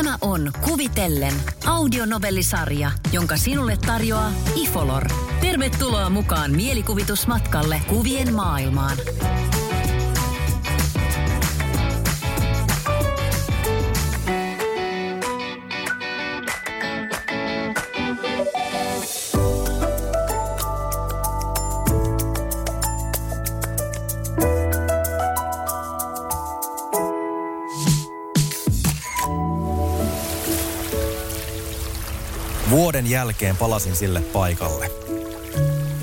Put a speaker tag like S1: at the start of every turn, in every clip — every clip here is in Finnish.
S1: Tämä on Kuvitellen audionovellisarja, jonka sinulle tarjoaa Ifolor. Tervetuloa mukaan mielikuvitusmatkalle kuvien maailmaan.
S2: Vuoden jälkeen palasin sille paikalle.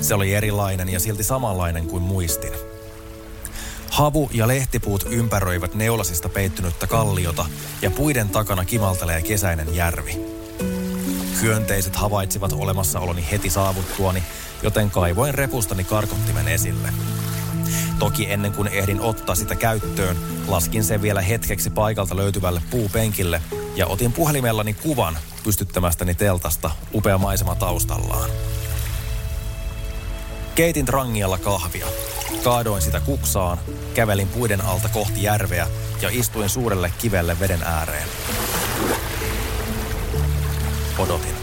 S2: Se oli erilainen ja silti samanlainen kuin muistin. Havu ja lehtipuut ympäröivät neulasista peittynyttä kalliota ja puiden takana kimaltelee kesäinen järvi. Hyönteiset havaitsivat olemassaoloni heti saavuttuani, joten kaivoin repustani karkottimen esille. Toki ennen kuin ehdin ottaa sitä käyttöön, laskin sen vielä hetkeksi paikalta löytyvälle puupenkille ja otin puhelimellani kuvan pystyttämästäni teltasta upea maisema taustallaan. Keitin trangialla kahvia. Kaadoin sitä kuksaan, kävelin puiden alta kohti järveä ja istuin suurelle kivelle veden ääreen. Odotin.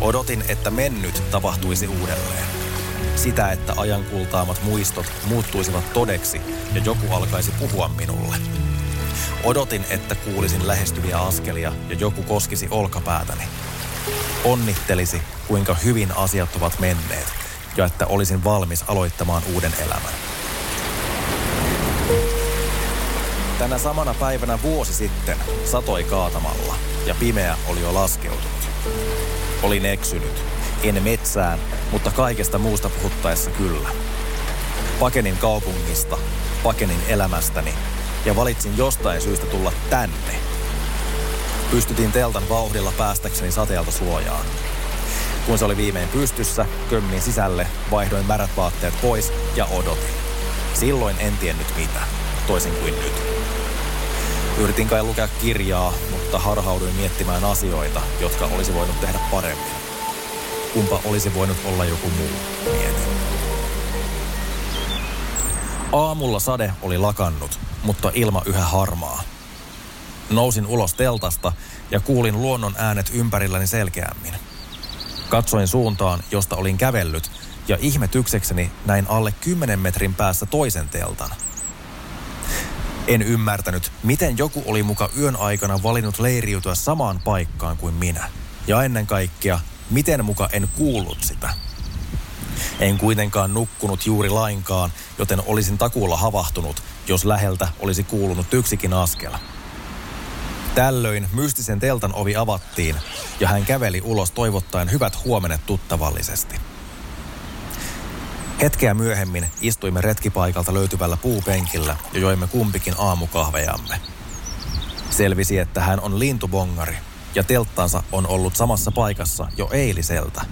S2: Odotin, että mennyt tapahtuisi uudelleen. Sitä, että ajan kultaamat muistot muuttuisivat todeksi ja joku alkaisi puhua minulle. Odotin, että kuulisin lähestyviä askelia ja joku koskisi olkapäätäni. Onnittelisi, kuinka hyvin asiat ovat menneet ja että olisin valmis aloittamaan uuden elämän. Tänä samana päivänä vuosi sitten satoi kaatamalla ja pimeä oli jo laskeutunut. Olin eksynyt. En metsään, mutta kaikesta muusta puhuttaessa kyllä. Pakenin kaupungista, pakenin elämästäni ja valitsin jostain syystä tulla tänne. Pystytin teltan vauhdilla päästäkseni sateelta suojaan. Kun se oli viimein pystyssä, kömmin sisälle, vaihdoin märät vaatteet pois ja odotin. Silloin en tiennyt mitä, toisin kuin nyt. Yritin kai lukea kirjaa, mutta harhauduin miettimään asioita, jotka olisi voinut tehdä paremmin. Kumpa olisi voinut olla joku muu, mietin. Aamulla sade oli lakannut, mutta ilma yhä harmaa. Nousin ulos teltasta ja kuulin luonnon äänet ympärilläni selkeämmin. Katsoin suuntaan, josta olin kävellyt, ja ihmetyksekseni näin alle 10 metrin päässä toisen teltan. En ymmärtänyt, miten joku oli muka yön aikana valinnut leiriytyä samaan paikkaan kuin minä. Ja ennen kaikkea, miten muka en kuullut sitä. En kuitenkaan nukkunut juuri lainkaan, joten olisin takuulla havahtunut, jos läheltä olisi kuulunut yksikin askel. Tällöin mystisen teltan ovi avattiin ja hän käveli ulos toivottaen hyvät huomenet tuttavallisesti. Hetkeä myöhemmin istuimme retkipaikalta löytyvällä puupenkillä ja joimme kumpikin aamukahvejamme. Selvisi, että hän on lintubongari ja telttansa on ollut samassa paikassa jo eiliseltä.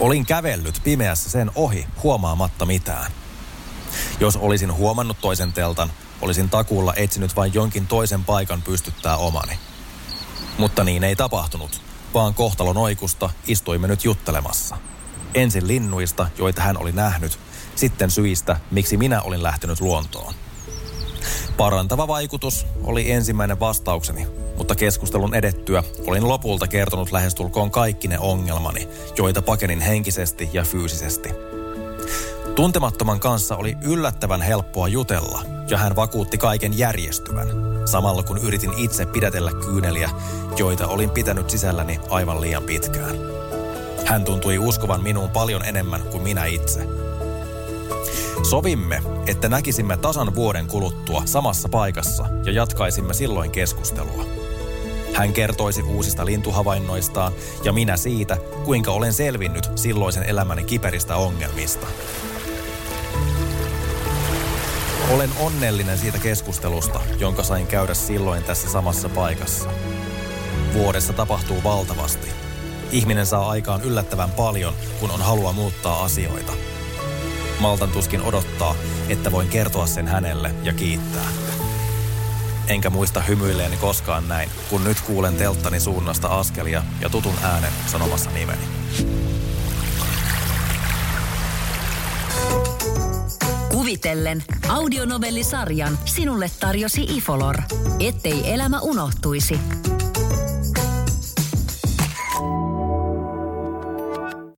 S2: Olin kävellyt pimeässä sen ohi huomaamatta mitään. Jos olisin huomannut toisen teltan, olisin takuulla etsinyt vain jonkin toisen paikan pystyttää omani. Mutta niin ei tapahtunut, vaan kohtalon oikusta istuimme nyt juttelemassa. Ensin linnuista, joita hän oli nähnyt, sitten syistä, miksi minä olin lähtenyt luontoon. Parantava vaikutus oli ensimmäinen vastaukseni, mutta keskustelun edettyä olin lopulta kertonut lähestulkoon kaikki ne ongelmani, joita pakenin henkisesti ja fyysisesti. Tuntemattoman kanssa oli yllättävän helppoa jutella, ja hän vakuutti kaiken järjestyvän, samalla kun yritin itse pidätellä kyyneliä, joita olin pitänyt sisälläni aivan liian pitkään. Hän tuntui uskovan minuun paljon enemmän kuin minä itse. Sovimme, että näkisimme tasan vuoden kuluttua samassa paikassa ja jatkaisimme silloin keskustelua. Hän kertoisi uusista lintuhavainnoistaan ja minä siitä, kuinka olen selvinnyt silloisen elämäni kiperistä ongelmista. Olen onnellinen siitä keskustelusta, jonka sain käydä silloin tässä samassa paikassa. Vuodessa tapahtuu valtavasti. Ihminen saa aikaan yllättävän paljon, kun on halua muuttaa asioita. Maltan tuskin odottaa, että voin kertoa sen hänelle ja kiittää. Enkä muista hymyilleeni koskaan näin, kun nyt kuulen telttani suunnasta askelia ja tutun äänen sanomassa nimeni.
S1: Kuvitellen audionovellisarjan sinulle tarjosi Ifolor. Ettei elämä unohtuisi.